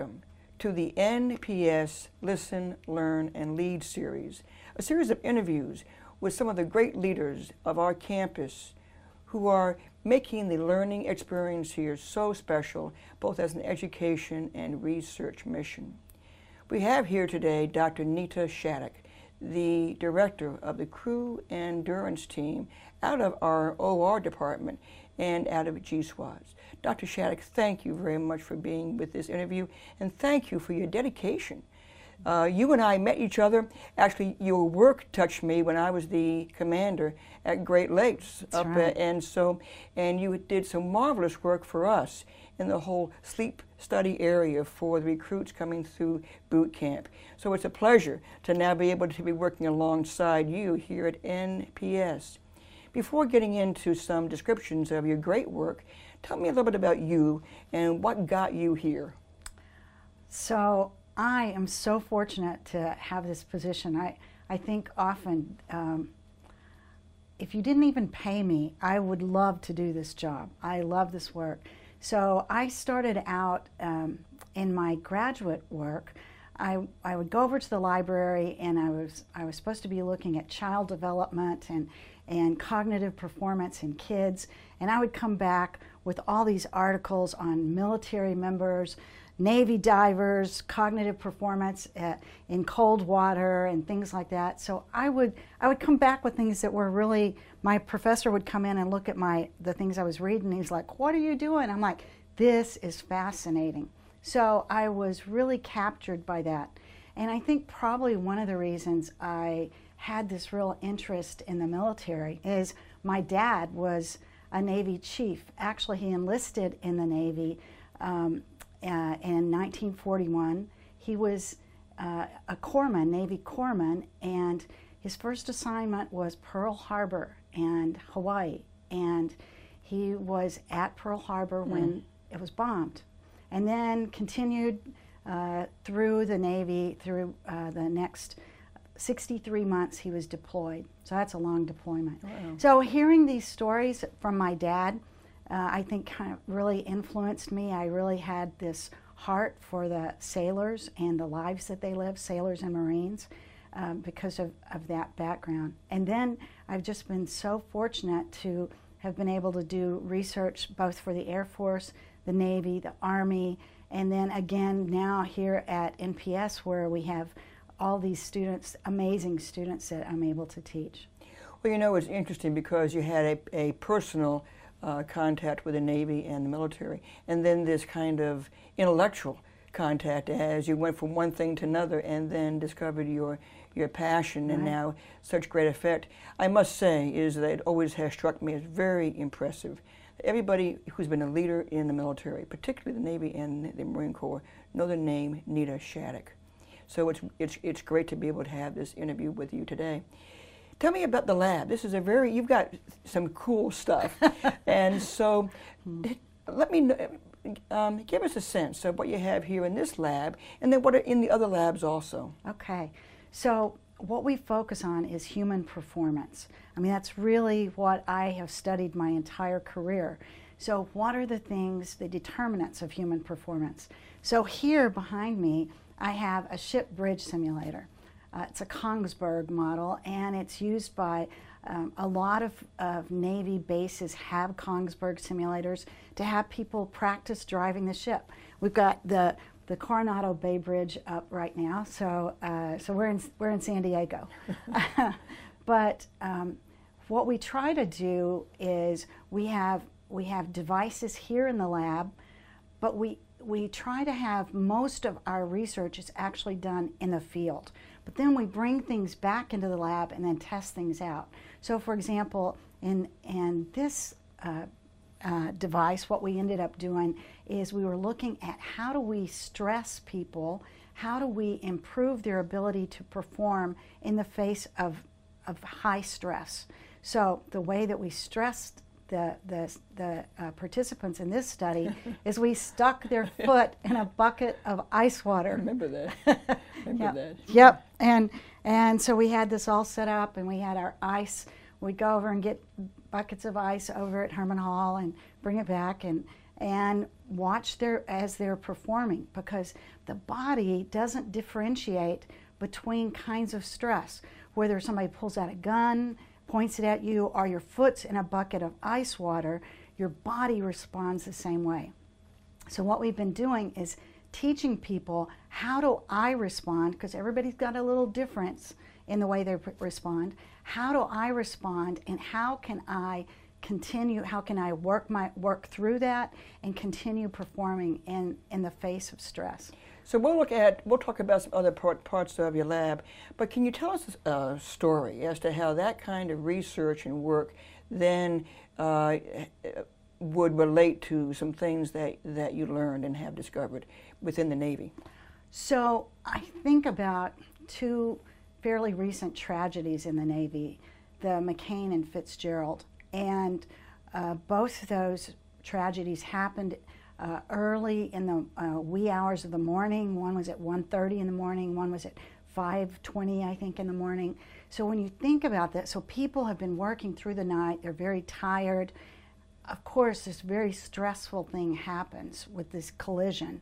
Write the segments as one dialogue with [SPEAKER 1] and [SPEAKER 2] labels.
[SPEAKER 1] Welcome to the NPS Listen, Learn, and Lead series, a series of interviews with some of the great leaders of our campus who are making the learning experience here so special, both as an education and research mission. We have here today Dr. Nita Shattuck, the director of the crew endurance team out of our OR department and out of GSOIS. Dr. Shattuck, thank you very much for being with this interview, and thank you for your dedication. Uh, you and I met each other. Actually, your work touched me when I was the commander at Great Lakes,
[SPEAKER 2] That's up right.
[SPEAKER 1] and so, and you did some marvelous work for us in the whole sleep study area for the recruits coming through boot camp. So it's a pleasure to now be able to be working alongside you here at NPS. Before getting into some descriptions of your great work, tell me a little bit about you and what got you here.
[SPEAKER 2] So, I am so fortunate to have this position. I, I think often, um, if you didn't even pay me, I would love to do this job. I love this work. So, I started out um, in my graduate work. I, I would go over to the library and I was, I was supposed to be looking at child development and, and cognitive performance in kids. And I would come back with all these articles on military members, Navy divers, cognitive performance at, uh, in cold water, and things like that. So I would I would come back with things that were really. My professor would come in and look at my the things I was reading. He's like, "What are you doing?" I'm like, "This is fascinating." So I was really captured by that, and I think probably one of the reasons I had this real interest in the military is my dad was a Navy chief. Actually, he enlisted in the Navy um, uh, in 1941. He was uh, a corpsman, Navy corpsman, and his first assignment was Pearl Harbor and Hawaii. And he was at Pearl Harbor mm. when it was bombed. And then continued uh, through the Navy, through uh, the next 63 months he was deployed. So that's a long deployment. Wow. So hearing these stories from my dad, uh, I think kind of really influenced me. I really had this heart for the sailors and the lives that they live, sailors and Marines, um, because of, of that background. And then I've just been so fortunate to have been able to do research both for the Air Force, the Navy, the Army, and then again now here at NPS where we have all these students, amazing students that I'm able to teach.
[SPEAKER 1] Well, you know, it's interesting because you had a, a personal uh, contact with the Navy and the military, and then this kind of intellectual contact as you went from one thing to another and then discovered your your passion right. and now such great effect. I must say is that it always has struck me as very impressive. Everybody who's been a leader in the military, particularly the Navy and the Marine Corps, know the name Nita Shattuck. So it's, it's, it's great to be able to have this interview with you today. Tell me about the lab. This is a very, you've got some cool stuff. and so let me um, give us a sense of what you have here in this lab and then what are in the other labs also.
[SPEAKER 2] Okay. So what we focus on is human performance. I mean, that's really what I have studied my entire career. So, what are the things, the determinants of human performance? So, here behind me, I have a ship bridge simulator. Uh, it's a Kongsberg model, and it's used by um, a lot of, of, Navy bases have Kongsberg simulators to have people practice driving the ship. We've got the the Coronado Bay Bridge up right now, so uh, so we're in we're in San Diego. but um, what we try to do is we have we have devices here in the lab, but we we try to have most of our research is actually done in the field. But then we bring things back into the lab and then test things out. So, for example, in, in this uh, uh, device, what we ended up doing is we were looking at how do we stress people, how do we improve their ability to perform in the face of, of high stress. So, the way that we stressed the, the, the uh, participants in this study is we stuck their foot in a bucket of ice water. I
[SPEAKER 1] remember that. remember
[SPEAKER 2] yep.
[SPEAKER 1] that.
[SPEAKER 2] Yep. And, and so we had this all set up and we had our ice. We'd go over and get buckets of ice over at Herrmann Hall and bring it back and, and watch their as they're performing because the body doesn't differentiate between kinds of stress whether somebody pulls out a gun points it at you or your foot's in a bucket of ice water your body responds the same way. So what we've been doing is teaching people how do i respond because everybody's got a little difference in the way they respond. How do i respond and how can i continue how can i work my work through that and continue performing in in the face of stress
[SPEAKER 1] so we'll look at we'll talk about some other part, parts of your lab but can you tell us a story as to how that kind of research and work then uh, would relate to some things that that you learned and have discovered within the navy?
[SPEAKER 2] So i think about two fairly recent tragedies in the navy the mccain and fitzgerald and uh, both of those tragedies happened uh, early in the uh, wee hours of the morning. One was at 1:30 in the morning. One was at 5:20, I think, in the morning. So when you think about that, so people have been working through the night. They're very tired. Of course, this very stressful thing happens with this collision.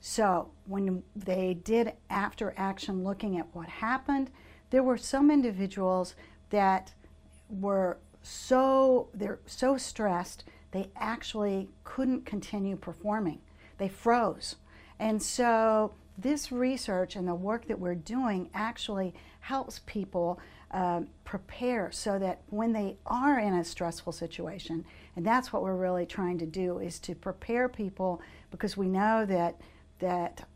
[SPEAKER 2] So when they did after action looking at what happened, there were some individuals that were so they're so stressed they actually couldn't continue performing. They froze. And so this research and the work that we're doing actually helps people uh, prepare so that when they are in a stressful situation, and that's what we're really trying to do, is to prepare people because we know that that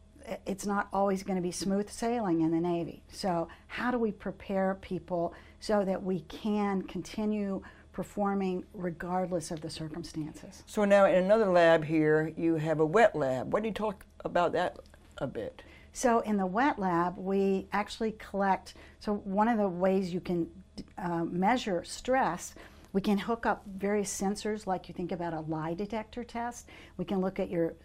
[SPEAKER 2] it's not always going to be smooth sailing in the Navy. So how do we prepare people so that we can continue performing regardless of the circumstances.
[SPEAKER 1] So now in another lab here, you have a wet lab. Why don't you talk about that a bit?
[SPEAKER 2] So in the wet lab, we actually collect. So one of the ways you can uh, measure stress, we can hook up various sensors, like you think about a lie detector test. We can look at your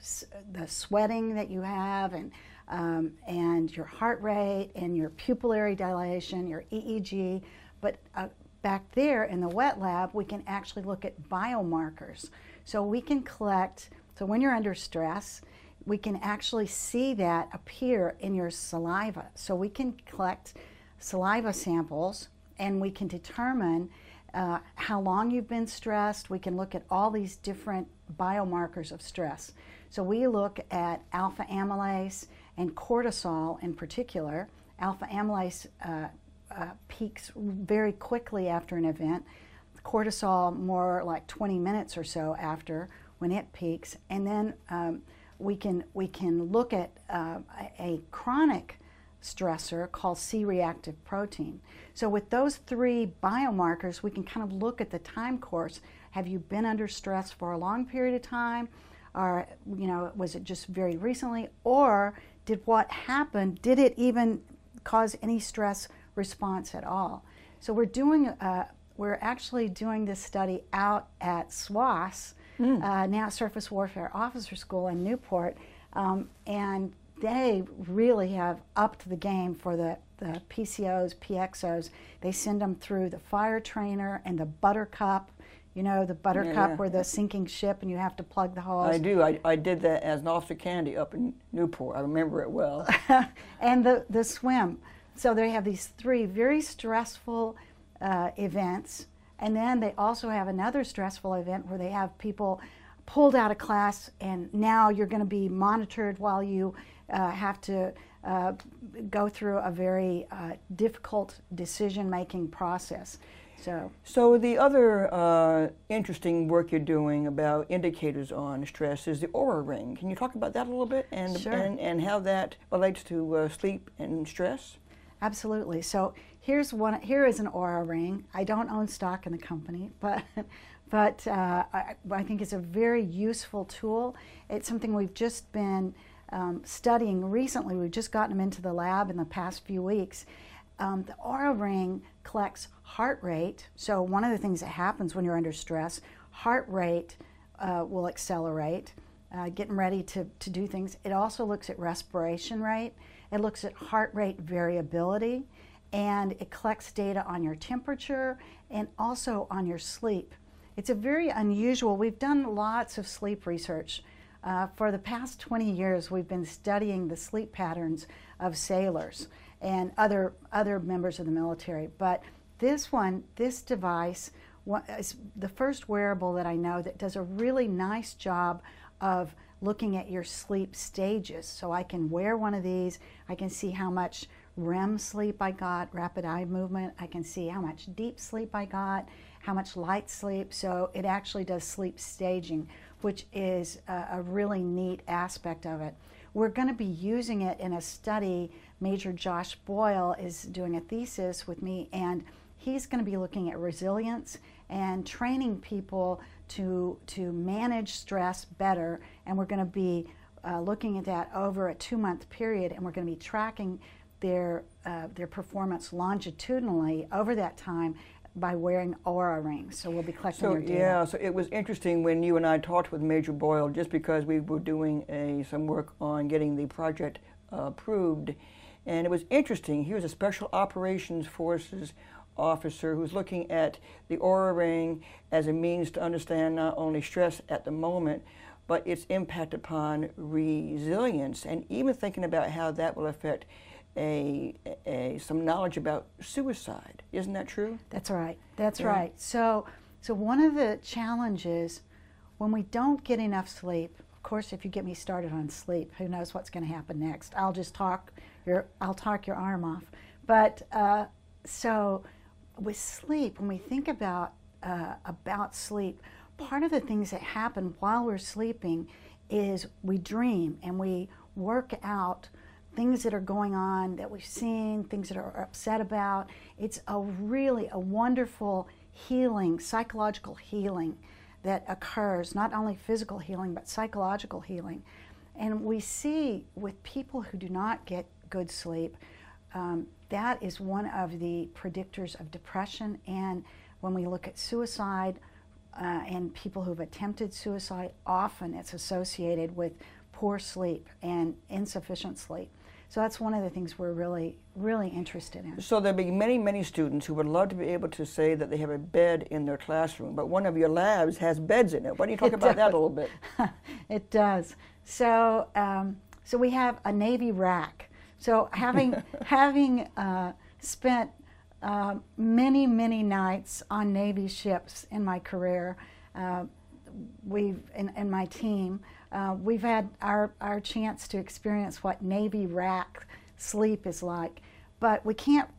[SPEAKER 2] the sweating that you have and um, and your heart rate and your pupillary dilation, your EEG. But uh, back there in the wet lab, we can actually look at biomarkers. So we can collect, so when you're under stress, we can actually see that appear in your saliva. So we can collect saliva samples and we can determine uh, how long you've been stressed. We can look at all these different biomarkers of stress. So we look at alpha amylase and cortisol in particular. Alpha amylase uh, uh, peaks very quickly after an event. Cortisol more like 20 minutes or so after when it peaks, and then um, we can we can look at uh, a, chronic stressor called C-reactive protein. So with those three biomarkers, we can kind of look at the time course. Have you been under stress for a long period of time? Or, you know, was it just very recently? Or did what happened, did it even cause any stress response at all. So we're doing, uh, we're actually doing this study out at SWOS, mm. uh, now Surface Warfare Officer School in Newport, um, and they really have upped the game for the, the PCOs, PXOs. They send them through the fire trainer and the buttercup you know, the buttercup yeah, yeah. where the sinking ship and you have to plug the hose.
[SPEAKER 1] I do. I, I did that as an officer candy up in Newport. I remember it well.
[SPEAKER 2] and the, the swim. So they have these three very stressful uh, events, and then they also have another stressful event where they have people pulled out of class, and now you're going to be monitored while you uh, have to uh, go through a very uh, difficult decision-making process. So,
[SPEAKER 1] so the other uh, interesting work you're doing about indicators on stress is the Oura ring. Can you talk about that a little bit and
[SPEAKER 2] sure.
[SPEAKER 1] and, and how that relates to uh, sleep and stress?
[SPEAKER 2] Absolutely. So here's one. Here is an Oura ring. I don't own stock in the company, but but uh, I, I, think it's a very useful tool. It's something we've just been um, studying recently. We've just gotten them into the lab in the past few weeks. Um, the Oura ring collects heart rate. So one of the things that happens when you're under stress, heart rate uh, will accelerate. Uh, getting ready to, to do things. It also looks at respiration rate. It looks at heart rate variability and it collects data on your temperature and also on your sleep. it's a very unusual. We've done lots of sleep research. Uh, for the past 20 years, we've been studying the sleep patterns of sailors and other other members of the military. But this one, this device, is the first wearable that I know that does a really nice job of looking at your sleep stages. So I can wear one of these. I can see how much REM sleep I got, rapid eye movement. I can see how much deep sleep I got, how much light sleep. So it actually does sleep staging, which is a, a really neat aspect of it. We're going to be using it in a study. Major Josh Boyle is doing a thesis with me, and he's going to be looking at resilience and training people to, to manage stress better. And we're going to be uh, looking at that over a two month period, and we're going to be tracking their, uh, their performance longitudinally over that time by wearing Oura rings. So we'll be collecting
[SPEAKER 1] so,
[SPEAKER 2] their data.
[SPEAKER 1] Yeah, so it was interesting when you and I talked with Major Boyle just because we were doing a, some work on getting the project uh, approved. And it was interesting. He was a Special Operations Forces officer who's looking at the Oura ring as a means to understand not only stress at the moment, but its impact upon resilience, and even thinking about how that will affect a, a some knowledge about suicide. Isn't that true?
[SPEAKER 2] That's right. That's yeah. right. So, so one of the challenges when we don't get enough sleep. Of course, if you get me started on sleep, who knows what's going to happen next? I'll just talk your I'll talk your arm off. But uh, so with sleep, when we think about uh, about sleep, part of the things that happen while we're sleeping is we dream and we work out things that are going on that we've seen, things that are upset about. It's a really a wonderful healing, psychological healing that occurs, not only physical healing, but psychological healing. And we see with people who do not get good sleep, um, that is one of the predictors of depression. And when we look at suicide uh, and people who've attempted suicide, often it's associated with poor sleep and insufficient sleep. So that's one of the things we're really, really interested in.
[SPEAKER 1] So there'll be many, many students who would love to be able to say that they have a bed in their classroom, but one of your labs has beds in it. Why don't you talk it about does. that a little bit?
[SPEAKER 2] it does. So, um, so we have a Navy rack. So having having uh, spent uh, many, many nights on Navy ships in my career, uh, we've in, in my team uh, we've had our, our chance to experience what Navy rack sleep is like, but we can't,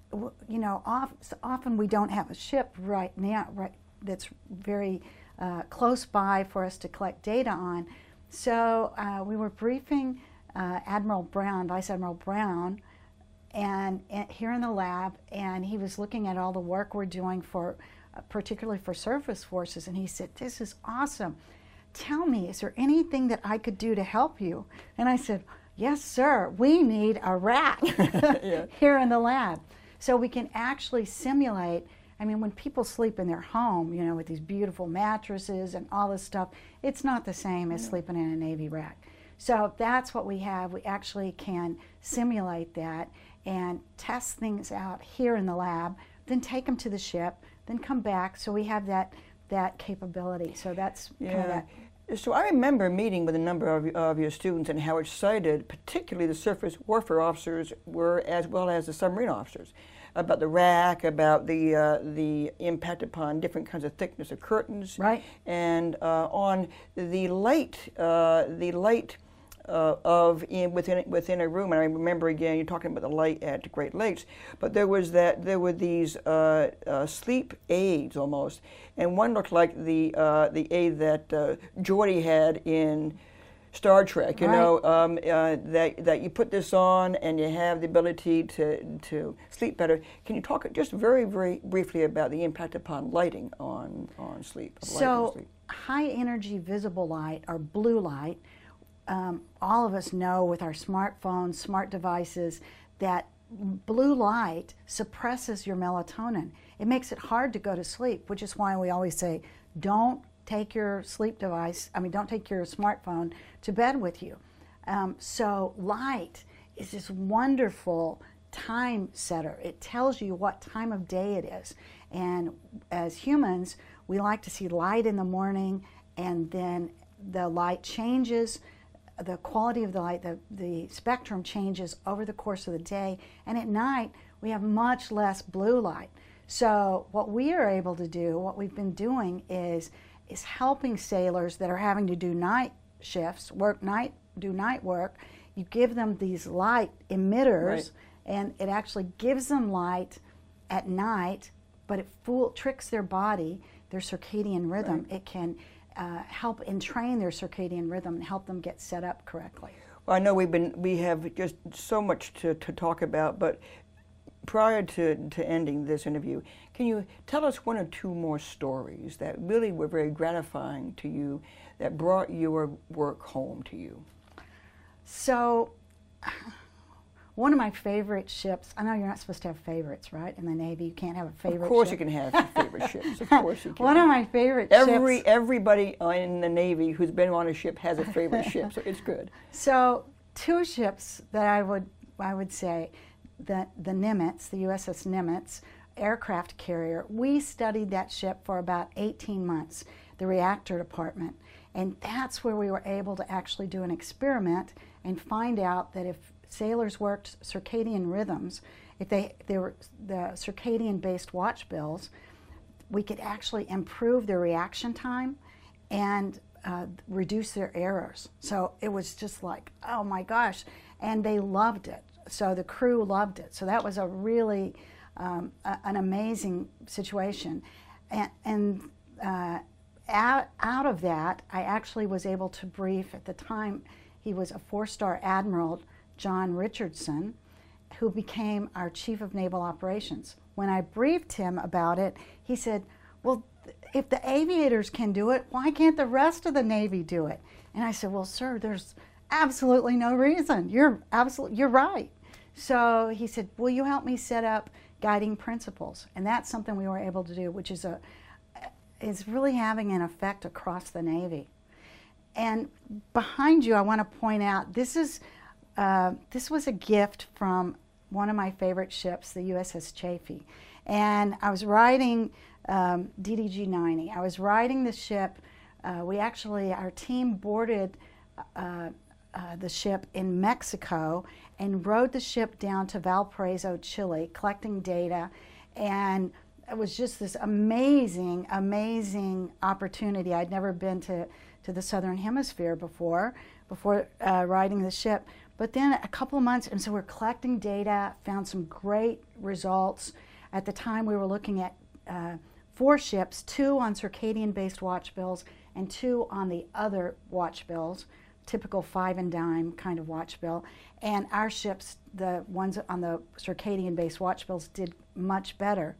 [SPEAKER 2] you know, off, often we don't have a ship right now right, that's very uh, close by for us to collect data on. So uh, we were briefing uh, Admiral Brown, Vice Admiral Brown, and, and, here in the lab, and he was looking at all the work we're doing for, uh, particularly for surface forces, and he said, "This is awesome." Tell me, is there anything that I could do to help you? And I said, Yes, sir, we need a rack here in the lab. So we can actually simulate. I mean, when people sleep in their home, you know, with these beautiful mattresses and all this stuff, it's not the same as sleeping in a Navy rack. So that's what we have. We actually can simulate that and test things out here in the lab, then take them to the ship, then come back. So we have that that capability. So that's
[SPEAKER 1] yeah. So I remember meeting with a number of, of your students and how excited, particularly the surface warfare officers were, as well as the submarine officers, about the rack, about the uh, the impact upon different kinds of thickness of curtains,
[SPEAKER 2] right,
[SPEAKER 1] and uh, on the light, uh, the light uh, of in, within within a room. And I remember again you're talking about the light at the Great Lakes, but there was that there were these uh, uh, sleep aids almost, and one looked like the uh, the aid that uh, Geordi had in. Star Trek, you
[SPEAKER 2] right.
[SPEAKER 1] know, um, uh, that that you put this on and you have the ability to to sleep better. Can you talk just very very briefly about the impact upon lighting on on sleep?
[SPEAKER 2] So,
[SPEAKER 1] sleep?
[SPEAKER 2] high energy visible light or blue light um, all of us know with our smartphones, smart devices, that blue light suppresses your melatonin. It makes it hard to go to sleep, which is why we always say don't take your sleep device, I mean, don't take your smartphone to bed with you. Um, so, light is this wonderful time setter. It tells you what time of day it is. And as humans, we like to see light in the morning, and then the light changes. The quality of the light, the, the spectrum changes over the course of the day, and at night we have much less blue light. So, what we are able to do, what we've been doing, is is helping sailors that are having to do night shifts, work night, do night work. You give them these light emitters, right. and it actually gives them light at night, but it fool tricks their body, their circadian rhythm. Right. It can uh, help entrain their circadian rhythm and help them get set up correctly.
[SPEAKER 1] Well, I know we've been we have just so much to, to talk about, but prior to, to ending this interview, can you tell us one or two more stories that really were very gratifying to you that brought your work home to you?
[SPEAKER 2] So, one of my favorite ships, I know you're not supposed to have favorites, right? In the Navy, you can't have a favorite ship.
[SPEAKER 1] Of course
[SPEAKER 2] ship.
[SPEAKER 1] you can have favorite ships. Of course you can.
[SPEAKER 2] One of my favorite
[SPEAKER 1] Every,
[SPEAKER 2] ships.
[SPEAKER 1] Everybody in the Navy who's been on a ship has a favorite ship, so it's good.
[SPEAKER 2] So, two ships that I would, I would say, the, the Nimitz, the USS Nimitz aircraft carrier, we studied that ship for about 18 months, the reactor department. And that's where we were able to actually do an experiment and find out that if sailors worked circadian rhythms, if they, they were the circadian based watch bills, we could actually improve their reaction time and uh, reduce their errors. So it was just like, oh my gosh. And they loved it so the crew loved it. So that was a really um, a, an amazing situation, and, and uh, out, out of that, I actually was able to brief at the time. He was a four-star admiral, John Richardson, who became our chief of naval operations. When I briefed him about it, he said, "Well, if the aviators can do it, why can't the rest of the Navy do it?" And I said, "Well, sir, there's absolutely no reason. You're absolutely you're right. So he said, "Will you help me set up guiding principles?" And that's something we were able to do, which is a is really having an effect across the Navy. And behind you, I want to point out this is uh, this was a gift from one of my favorite ships, the USS Chaffee. And I was riding um, DDG 90. I was riding the ship. Uh, we actually, our team boarded uh, uh, the ship in Mexico and rode the ship down to Valparaiso, Chile, collecting data. And it was just this amazing, amazing opportunity. I'd never been to, to the Southern Hemisphere before, before uh, riding the ship. But then a couple of months, and so we're collecting data, found some great results. At the time, we were looking at uh, four ships two on circadian based watch bills and two on the other watch bills typical five and dime kind of watch bill. And our ships, the ones on the circadian based watch bills, did much better.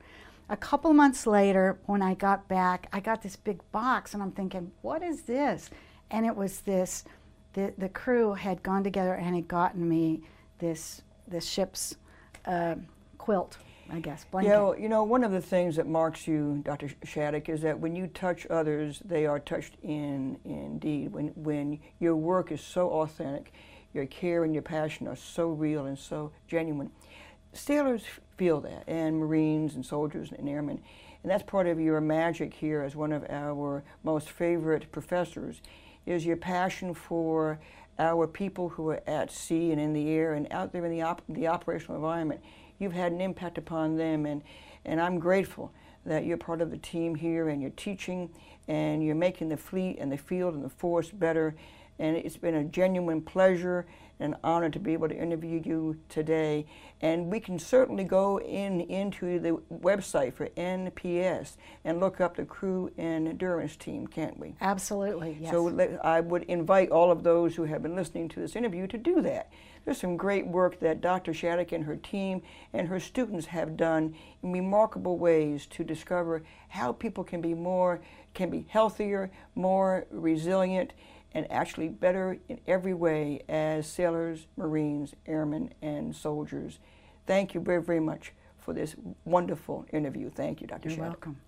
[SPEAKER 2] A couple months later, when I got back, I got this big box and I'm thinking, what is this? And it was this the, the crew had gone together and had gotten me this, this ship's uh, quilt I guess. Blanket.
[SPEAKER 1] Yeah, well, you know, one of the things that marks you, Dr. Shattuck, is that when you touch others, they are touched in indeed. When when your work is so authentic, your care and your passion are so real and so genuine. Sailors feel that, and Marines and soldiers and airmen, and that's part of your magic here as one of our most favorite professors, is your passion for our people who are at sea and in the air and out there in the, op- the operational environment you've had an impact upon them. And, and I'm grateful that you're part of the team here and you're teaching and you're making the fleet and the field and the force better. And it's been a genuine pleasure and honor to be able to interview you today. And we can certainly go in into the website for NPS and look up the crew and endurance team, can't we?
[SPEAKER 2] Absolutely, yes.
[SPEAKER 1] So I would invite all of those who have been listening to this interview to do that. There's some great work that Dr. Shattuck and her team and her students have done in remarkable ways to discover how people can be more, can be healthier, more resilient, and actually better in every way as sailors, Marines, airmen, and soldiers. Thank you very, very much for this wonderful interview. Thank you, Dr.
[SPEAKER 2] You're
[SPEAKER 1] Shattuck.
[SPEAKER 2] welcome.